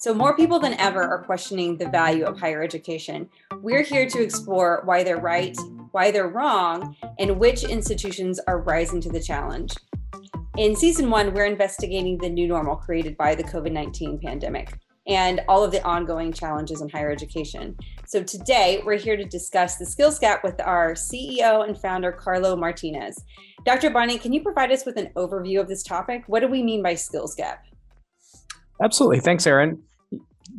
So, more people than ever are questioning the value of higher education. We're here to explore why they're right, why they're wrong, and which institutions are rising to the challenge. In season one, we're investigating the new normal created by the COVID 19 pandemic and all of the ongoing challenges in higher education. So, today we're here to discuss the skills gap with our CEO and founder, Carlo Martinez. Dr. Bonney, can you provide us with an overview of this topic? What do we mean by skills gap? Absolutely. Thanks, Erin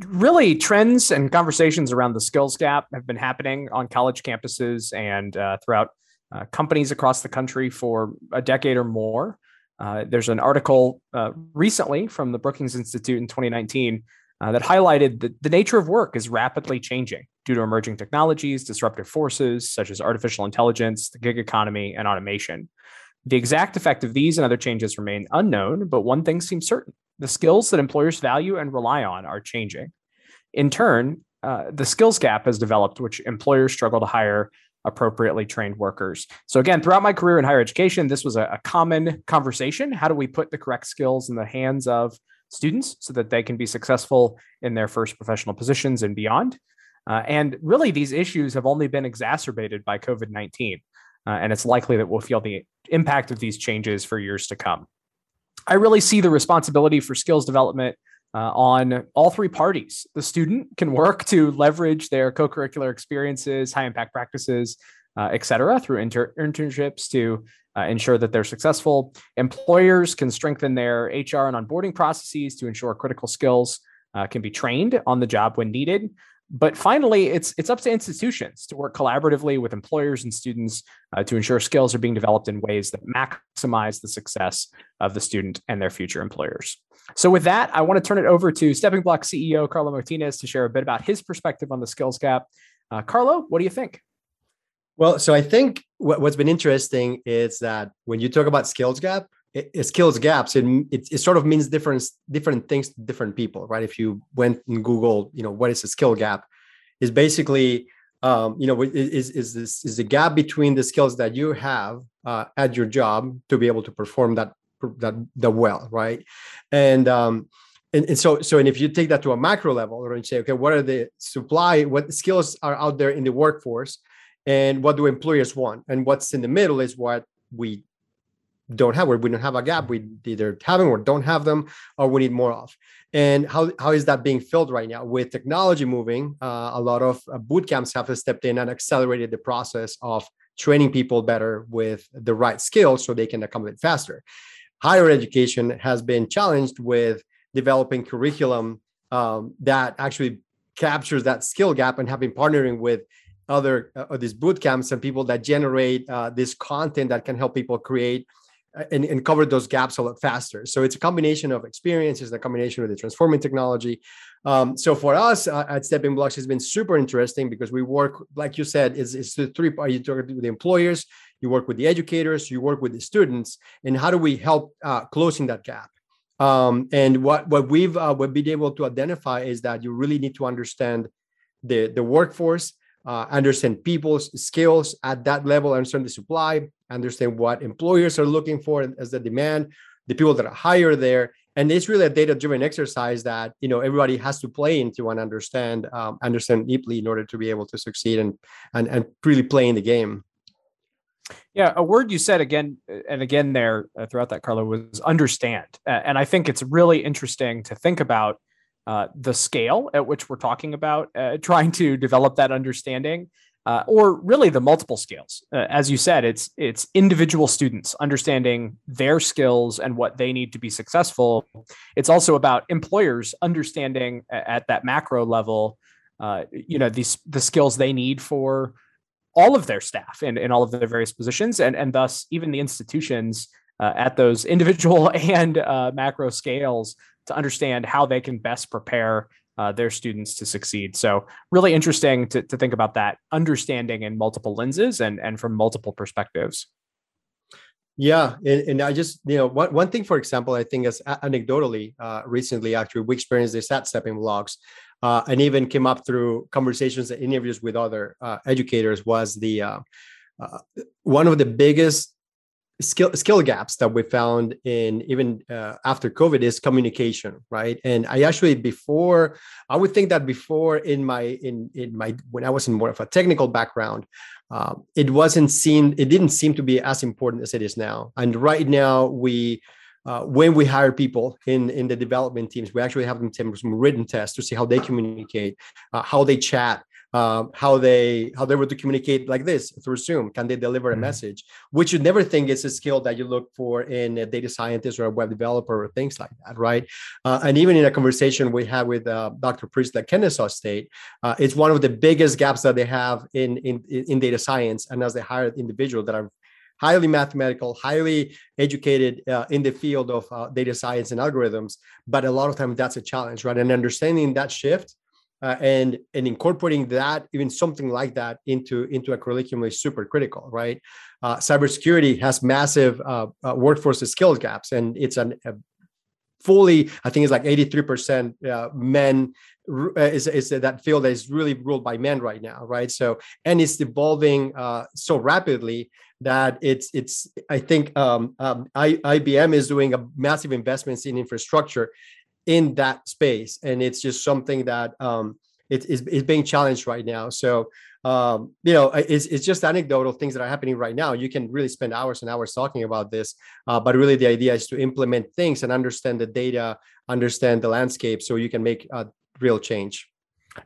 really trends and conversations around the skills gap have been happening on college campuses and uh, throughout uh, companies across the country for a decade or more. Uh, there's an article uh, recently from the Brookings Institute in 2019 uh, that highlighted that the nature of work is rapidly changing due to emerging technologies, disruptive forces such as artificial intelligence, the gig economy, and automation. The exact effect of these and other changes remain unknown, but one thing seems certain the skills that employers value and rely on are changing. In turn, uh, the skills gap has developed, which employers struggle to hire appropriately trained workers. So, again, throughout my career in higher education, this was a, a common conversation. How do we put the correct skills in the hands of students so that they can be successful in their first professional positions and beyond? Uh, and really, these issues have only been exacerbated by COVID 19. Uh, and it's likely that we'll feel the impact of these changes for years to come. I really see the responsibility for skills development uh, on all three parties. The student can work to leverage their co curricular experiences, high impact practices, uh, et cetera, through inter- internships to uh, ensure that they're successful. Employers can strengthen their HR and onboarding processes to ensure critical skills uh, can be trained on the job when needed. But finally, it's it's up to institutions to work collaboratively with employers and students uh, to ensure skills are being developed in ways that maximize the success of the student and their future employers. So, with that, I want to turn it over to Stepping Block CEO Carlo Martinez to share a bit about his perspective on the skills gap. Uh, Carlo, what do you think? Well, so I think what, has been interesting is that when you talk about skills gap, it, it skills gaps, it, it, it sort of means different different things to different people, right? If you went and Google, you know, what is a skill gap, is basically um, you know is is this is the gap between the skills that you have uh, at your job to be able to perform that that that well, right? And um, and, and so so and if you take that to a macro level, you say, okay, what are the supply, what skills are out there in the workforce, and what do employers want, and what's in the middle is what we don't have, or we don't have a gap. We either them or don't have them, or we need more of. And how, how is that being filled right now? With technology moving, uh, a lot of uh, boot camps have stepped in and accelerated the process of training people better with the right skills so they can accommodate faster. Higher education has been challenged with developing curriculum um, that actually captures that skill gap and have been partnering with other uh, these boot camps and people that generate uh, this content that can help people create and, and cover those gaps a lot faster. So it's a combination of experiences, a combination of the transforming technology. Um, so for us uh, at Steppingblocks it's been super interesting because we work, like you said, is it's the three. You talk with the employers, you work with the educators, you work with the students, and how do we help uh, closing that gap? Um, and what what we've uh, what been able to identify is that you really need to understand the the workforce uh, understand people's skills at that level, understand the supply, understand what employers are looking for as the demand, the people that are hired there. And it's really a data-driven exercise that you know everybody has to play into and understand um, understand deeply in order to be able to succeed and and and really play in the game. Yeah, a word you said again and again there uh, throughout that, Carlo, was understand. Uh, and I think it's really interesting to think about uh, the scale at which we're talking about, uh, trying to develop that understanding, uh, or really the multiple scales. Uh, as you said, it's it's individual students understanding their skills and what they need to be successful. It's also about employers understanding at that macro level, uh, you know, these the skills they need for all of their staff and in all of their various positions, and and thus even the institutions uh, at those individual and uh, macro scales to understand how they can best prepare uh, their students to succeed. So really interesting to, to think about that understanding in multiple lenses and, and from multiple perspectives. Yeah, and, and I just you know one, one thing, for example, I think is anecdotally uh, recently actually we experienced this at Steppingblocks, uh, and even came up through conversations and interviews with other uh, educators was the uh, uh, one of the biggest skill skill gaps that we found in even uh, after covid is communication right? And i actually before i would think that before in my in in my when i was in more of a technical background uh, it wasn't seen it didn't seem to be as important as it is now. And right now we uh, when we hire people in in the development teams we actually have them take some written tests to see how they communicate uh, how they chat um, how they how they were to communicate like this through Zoom. Can they deliver a mm-hmm. message? Which you never think is a skill that you look for in a data scientist or a web developer or things like that, right? Uh, and even in a conversation we had with uh, Dr. Priestley at Kennesaw State, uh, it's one of the biggest gaps that they have in in in data science. And as they hire individuals that are highly mathematical, highly educated uh, in the field of uh, data science and algorithms. But a lot of times that's a challenge, right? And understanding that shift uh, and and incorporating that even something like that into into a curriculum is super critical right? Uh, cybersecurity has massive uh, uh workforce skills gaps and it's an, a fully i think it's like 83% uh, men uh, is, is that field that is really ruled by men right now right? So and it's evolving so rapidly that it's it's i think um, um, I, ibm is doing a massive investments in infrastructure in that space and it's just something that um, it is it's being challenged right now. So um, you know it's, it's just anecdotal things that are happening right now. You can really spend hours and hours talking about this uh, but really the idea is to implement things and understand the data understand the landscape so you can make a real change.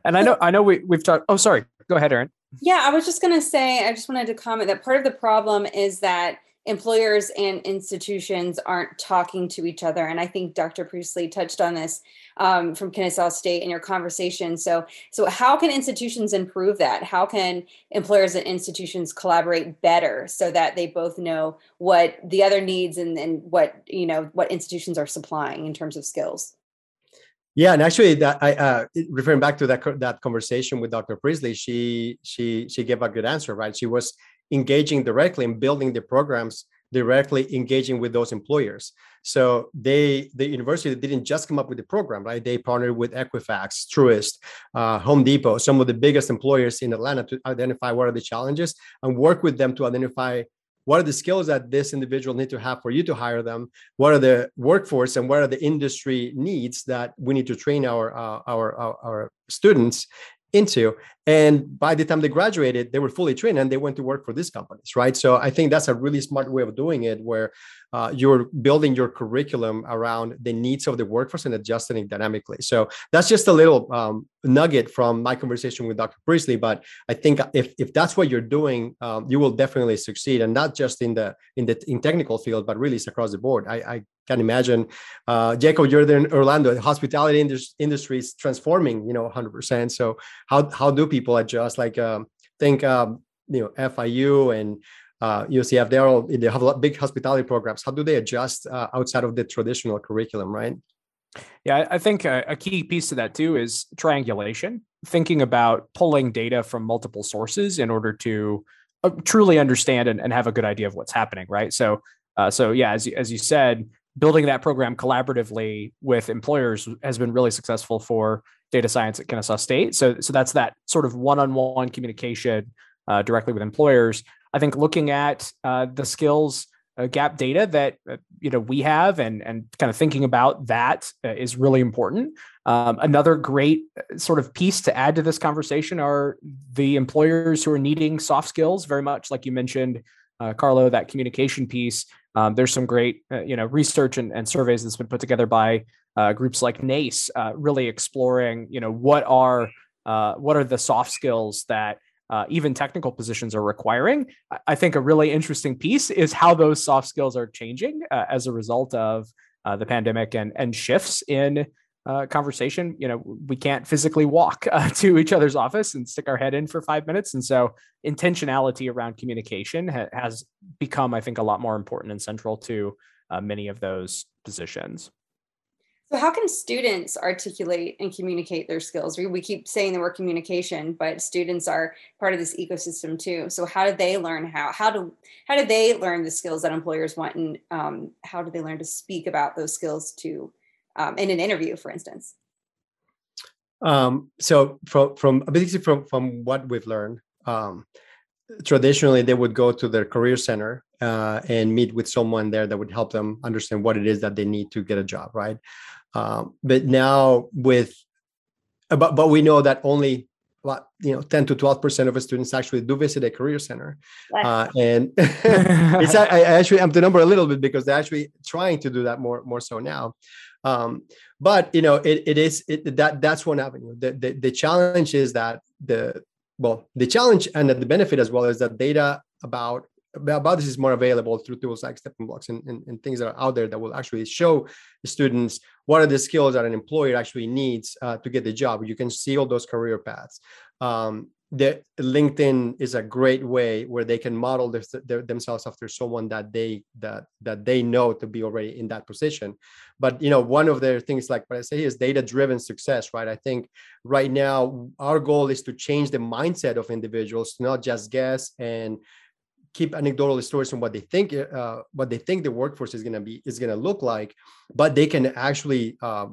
And i know i know we, we've talked oh sorry. Go ahead erin. Yeah i was just going to say i just wanted to comment that part of the problem is that employers and institutions aren't talking to each other. And I think Dr. Priestley touched on this um, from Kennesaw State in your conversation. So, so how can institutions improve that? How can employers and institutions collaborate better so that they both know what the other needs and, and what you know what institutions are supplying in terms of skills? Yeah, and actually, that I uh, referring back to that that conversation with Dr. Priestley, she she she gave a good answer, right? She was engaging directly and building the programs directly engaging with those employers. So they, the university didn't just come up with the program, right? They partnered with Equifax, Truist, uh, Home Depot, some of the biggest employers in Atlanta to identify what are the challenges and work with them to identify what are the skills that this individual need to have for you to hire them what are the workforce and what are the industry needs that we need to train our uh, our, our, our students into. And by the time they graduated they were fully trained and they went to work for these companies right? So i think that's a really smart way of doing it where uh, you're building your curriculum around the needs of the workforce and adjusting it dynamically. So that's just a little um, nugget from my conversation with dr priestley but i think if, if that's what you're doing um, you will definitely succeed and not just in the in the in technical field but really it's across the board. I, I can imagine uh, jacob you're there in orlando the hospitality indus- industry is transforming you know 100% so how, how do people adjust like um, think um, you know fiu and uh, UCF, they're all they have a lot, big hospitality programs. How do they adjust uh, outside of the traditional curriculum, right? Yeah, I think a, a, key piece to that too is triangulation, thinking about pulling data from multiple sources in order to uh, truly understand and, and, have a good idea of what's happening, right? So, uh, so yeah, as as you said, building that program collaboratively with employers has been really successful for data science at Kennesaw State. So, so that's that sort of one-on-one communication uh, directly with employers. I think looking at uh, the skills uh, gap data that uh, you know we have and and kind of thinking about that uh, is really important. Um, another great uh, sort of piece to add to this conversation are the employers who are needing soft skills, very much like you mentioned, Carlo, that communication piece. Um, there's some great you know research and, and, surveys that's been put together by groups like NACE, really exploring you know what are what are the soft skills that uh, even technical positions are requiring. I think a really interesting piece is how those soft skills are changing uh, as a result of uh, the pandemic and and shifts in uh, conversation. You know, we can't physically walk uh, to each other's office and stick our head in for five minutes, and so intentionality around communication ha- has become, I think, a lot more important and central to uh, many of those positions. So, how can students articulate and communicate their skills? We, we keep saying the word communication, but students are part of this ecosystem too. So, how do they learn how? How do how do they learn the skills that employers want, and um, how do they learn to speak about those skills to um, in an interview, for instance? Um, so, from from basically from from what we've learned, um, traditionally they would go to their career center uh, and meet with someone there that would help them understand what it is that they need to get a job, right? Um, but now with, but but we know that only about you know 10 to 12 percent of the students actually do visit a career center uh, and it's I, I actually am the number a little bit because they're actually trying to do that more more so now um, but you know it, it is it, that that's one avenue the, the the challenge is that the well the challenge and the benefit as well is that data about about this is more available through tools like Steppingblocks and, and, and, things that are out there that will actually show students what are the skills that an employer actually needs uh, to get the job. You can see all those career paths. Um, the LinkedIn is a great way where they can model their, their, themselves after someone that they that that they know to be already in that position. But you know, one of their things, like what I say, is data-driven success, right? I think right now our goal is to change the mindset of individuals to not just guess and keep anecdotal stories on what they think uh, what they think the workforce is going to be is going to look like but they can actually uh,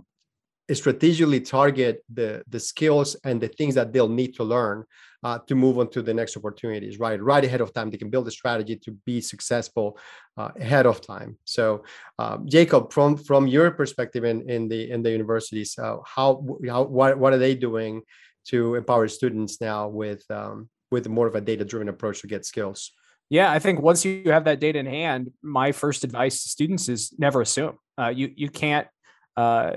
strategically target the the skills and the things that they'll need to learn uh, to move on to the next opportunities right? Right ahead of time they can build a strategy to be successful uh, ahead of time. So um, jacob from from your perspective in in the in the universities uh, how how what, what are they doing to empower students now with um, with more of a data driven approach to get skills? Yeah, I think once you have that data in hand, my first advice to students is never assume. Uh, you you can't uh,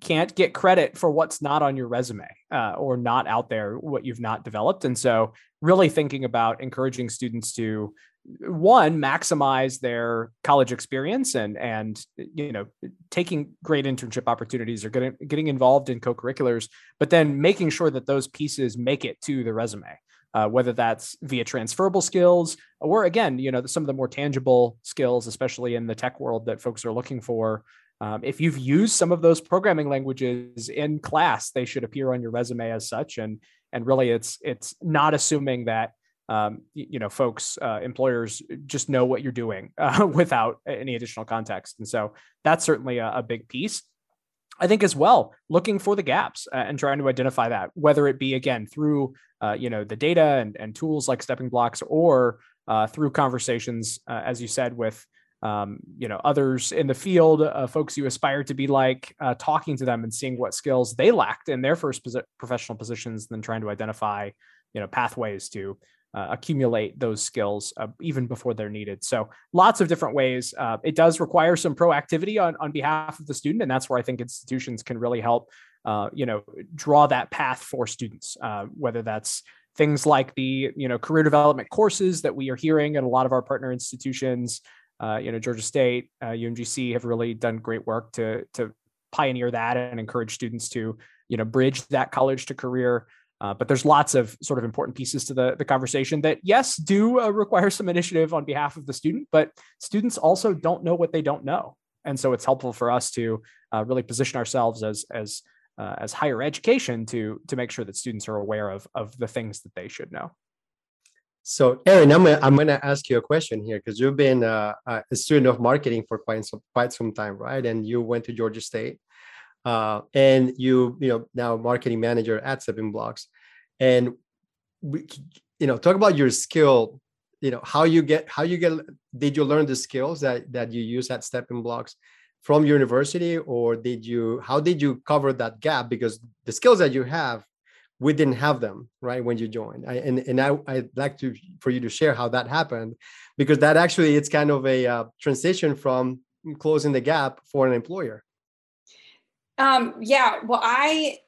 can't get credit for what's not on your resume uh, or not out there what you've not developed. And so, really thinking about encouraging students to one maximize their college experience and and you know taking great internship opportunities or getting getting involved in co-curriculars but then making sure that those pieces make it to the resume uh, whether that's via transferable skills or again, you know, some of the more tangible skills, especially in the tech world that folks are looking for. Um, if you've used some of those programming languages in class, they should appear on your resume as such. And and really, it's it's not assuming that um, you know folks uh, employers just know what you're doing uh, without any additional context. And so that's certainly a, a big piece. I think as well, looking for the gaps uh, and trying to identify that, whether it be again through uh, you know the data and, and tools like Steppingblocks, or uh, through conversations, uh, as you said, with um, you know others in the field, uh, folks you aspire to be like, uh, talking to them and seeing what skills they lacked in their first professional positions, and then trying to identify you know pathways to uh, accumulate those skills uh, even before they're needed. So lots of different ways. Uh, it does require some proactivity on, on behalf of the student, and that's where I think institutions can really help. Uh, you know, draw that path for students, whether that's things like the you know career development courses that we are hearing at a lot of our partner institutions. Uh, you know, Georgia State, UMGC have really done great work to to pioneer that and encourage students to you know bridge that college to career. Uh, but there's lots of sort of important pieces to the, the conversation that, yes, do uh, require some initiative on behalf of the student, but students also don't know what they don't know. And so it's helpful for us to uh, really position ourselves as, as, uh, as higher education to, to make sure that students are aware of, of the things that they should know. So, Erin, I'm gonna, I'm gonna ask you a question here because you've been uh, a student of marketing for quite some quite some time, right? And you went to Georgia State, uh, and you you know now marketing manager at Steppingblocks, and we, you know talk about your skill. You know how you get how you get did you learn the skills that that you use at Steppingblocks from university or did you how did you cover that gap because the skills that you have we didn't have them right when you joined I, and and I, i'd like to for you to share how that happened because that actually it's kind of a uh, transition from closing the gap for an employer um, yeah, well, I,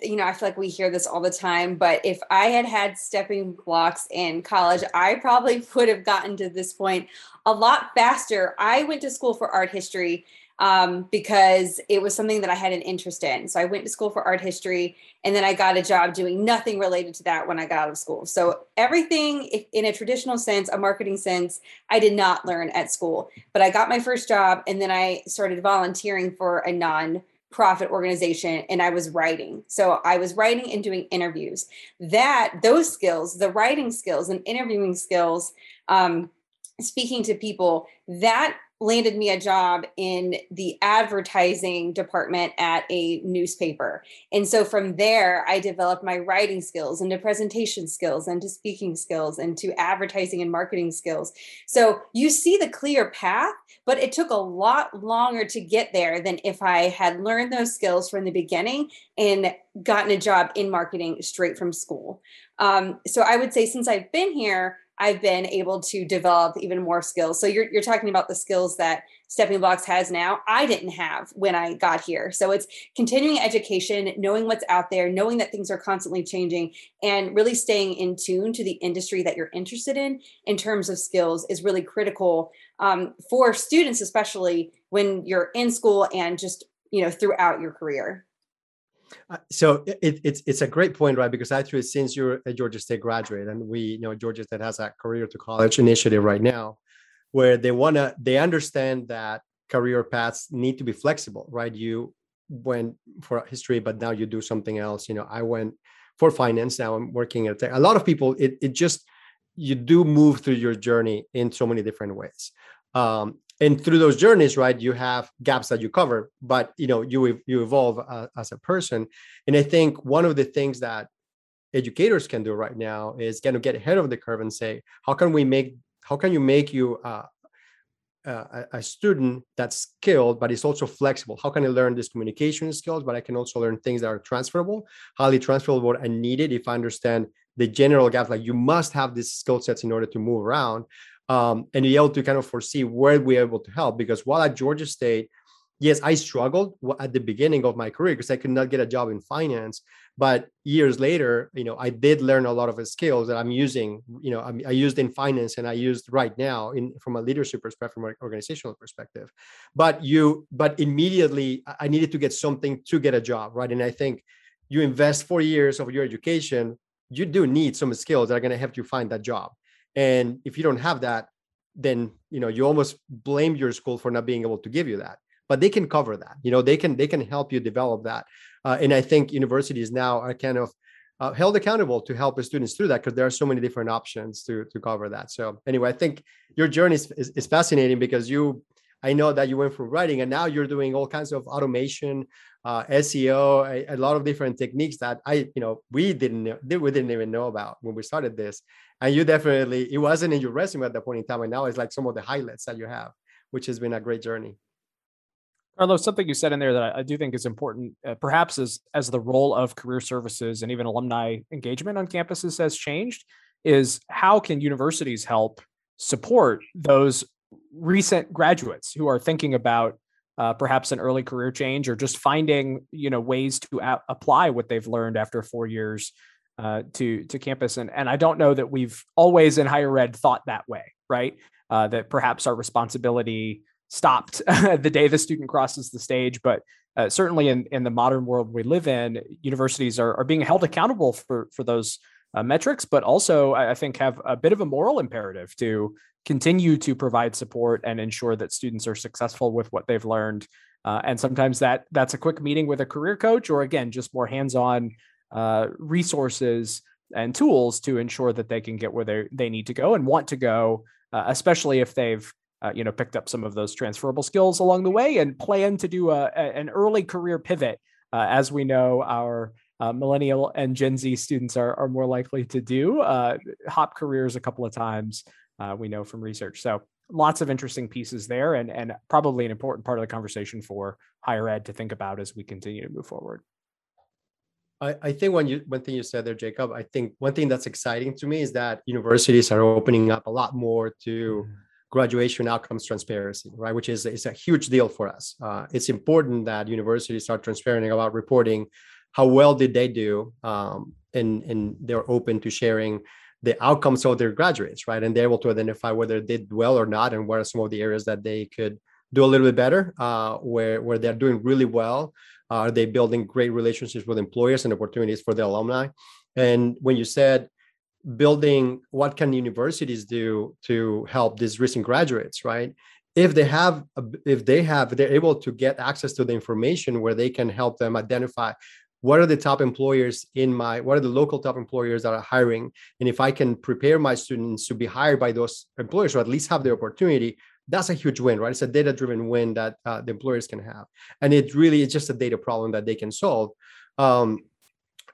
you know, I feel like we hear this all the time, but if I had had stepping blocks in college, I probably would have gotten to this point a lot faster. I went to school for art history um, because it was something that I had an interest in. So I went to school for art history and then I got a job doing nothing related to that when I got out of school. So everything in a traditional sense, a marketing sense, I did not learn at school. But I got my first job and then I started volunteering for a non profit organization and I was writing. So I was writing and doing interviews. That those skills, the writing skills and interviewing skills, um, speaking to people, that landed me a job in the advertising department at a newspaper. And so from there, I developed my writing skills into presentation skills and to speaking skills and to advertising and marketing skills. So you see the clear path, but it took a lot longer to get there than if I had learned those skills from the beginning and gotten a job in marketing straight from school. Um, so I would say since I've been here, I've been able to develop even more skills. So you're, you're talking about the skills that Steppingblocks has now. I didn't have when I got here. So it's continuing education, knowing what's out there, knowing that things are constantly changing, and really staying in tune to the industry that you're interested in in terms of skills is really critical um, for students, especially when you're in school and just you know throughout your career. Uh, so it, it's it's a great point, right? Because actually, since you're a Georgia State graduate, and we you know Georgia State has a career to college initiative right now, where they wanna they understand that career paths need to be flexible, right? You went for history, but now you do something else. You know, I went for finance. Now I'm working at. A lot of people, it it just you do move through your journey in so many different ways. Um, and through those journeys right you have gaps that you cover but you know you you evolve uh, as a person. And i think one of the things that educators can do right now is kind of get ahead of the curve and say how can we make how can you make you uh, uh, a student that's skilled but is also flexible? How can i learn these communication skills but i can also learn things that are transferable highly transferable and needed if i understand the general gaps like you must have these skill sets in order to move around um, and be able to kind of foresee where we're able to help. Because while at Georgia State, yes, I struggled at the beginning of my career because I could not get a job in finance. But years later, you know, I did learn a lot of skills that I'm using. You know, I, I used in finance and I used right now in from a leadership perspective, from an organizational perspective. But you, but immediately, I needed to get something to get a job, right? And I think you invest four years of your education, you do need some skills that are going to help you find that job and if you don't have that then you know you almost blame your school for not being able to give you that. But they can cover that you know they can they can help you develop that. Uh, and i think universities now are kind of uh, held accountable to help the students through that because there are so many different options to to cover that. So anyway i think your journey is, is, is fascinating because you I know that you went from writing and now you're doing all kinds of automation, uh, SEO, a, a, lot of different techniques that I, you know, we didn't we didn't even know about when we started this. And you definitely, it wasn't in your resume at that point in time. And now it's like some of the highlights that you have, which has been a great journey. Carlos, something you said in there that I do think is important, uh, perhaps as as the role of career services and even alumni engagement on campuses has changed, is how can universities help support those recent graduates who are thinking about uh, perhaps an early career change or just finding you know ways to a- apply what they've learned after four years uh, to to campus. And and I don't know that we've always in higher ed thought that way right? Uh, that perhaps our responsibility stopped the day the student crosses the stage. But uh, certainly in in the modern world we live in universities are, are being held accountable for for those uh, metrics, but also I think have a bit of a moral imperative to continue to provide support and ensure that students are successful with what they've learned. Uh, and sometimes that that's a quick meeting with a career coach, or again, just more hands-on uh, resources and tools to ensure that they can get where they they need to go and want to go, uh, especially if they've uh, you know picked up some of those transferable skills along the way and plan to do a, a an early career pivot. Uh, as we know, our uh, millennial and Gen Z students are, are more likely to do. Uh, hop careers a couple of times, uh, we know from research. So lots of interesting pieces there, and and probably an important part of the conversation for higher ed to think about as we continue to move forward. I, I think when you one thing you said there, Jacob, I think one thing that's exciting to me is that universities are opening up a lot more to mm-hmm. graduation outcomes transparency, right? Which is is a huge deal for us. Uh, it's important that universities start transparent about reporting how well did they do um, and and they're open to sharing the outcomes of their graduates right? And they're able to identify whether they did well or not and what are some of the areas that they could do a little bit better uh, where where they're doing really well. Uh, are they building great relationships with employers and opportunities for the alumni? And when you said building what can universities do to help these recent graduates right? If they have if they have they're able to get access to the information where they can help them identify what are the top employers in my what are the local top employers that are hiring and if i can prepare my students to be hired by those employers or at least have the opportunity that's a huge win, right? It's a data driven win that uh, the employers can have, and it really is just a data problem that they can solve. Um,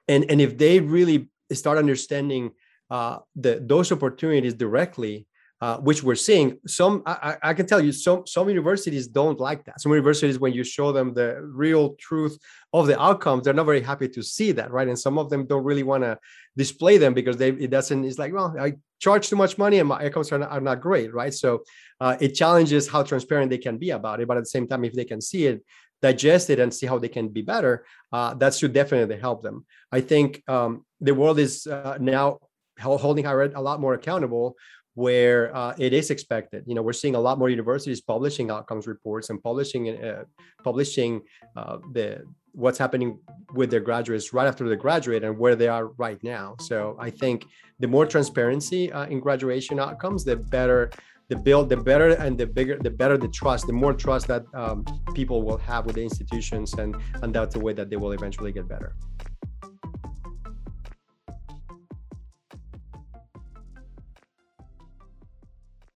and and if they really start understanding uh, the those opportunities directly, uh, which we're seeing. Some I, I, can tell you, some some universities don't like that. Some universities, when you show them the real truth of the outcomes, they're not very happy to see that, right? And some of them don't really want to display them because they it doesn't. It's like, well, I charge too much money and my outcomes are not, are not great, right? So uh, it challenges how transparent they can be about it. But at the same time, if they can see it, digest it, and see how they can be better, uh, that should definitely help them. I think um, the world is uh, now holding higher ed a lot more accountable where uh, it is expected. You know, we're seeing a lot more universities publishing outcomes reports and publishing uh, publishing uh, the what's happening with their graduates right after they graduate and where they are right now. So I think the more transparency uh, in graduation outcomes, the better the build, the better and the bigger, the better the trust, the more trust that um, people will have with the institutions, and and that's the way that they will eventually get better.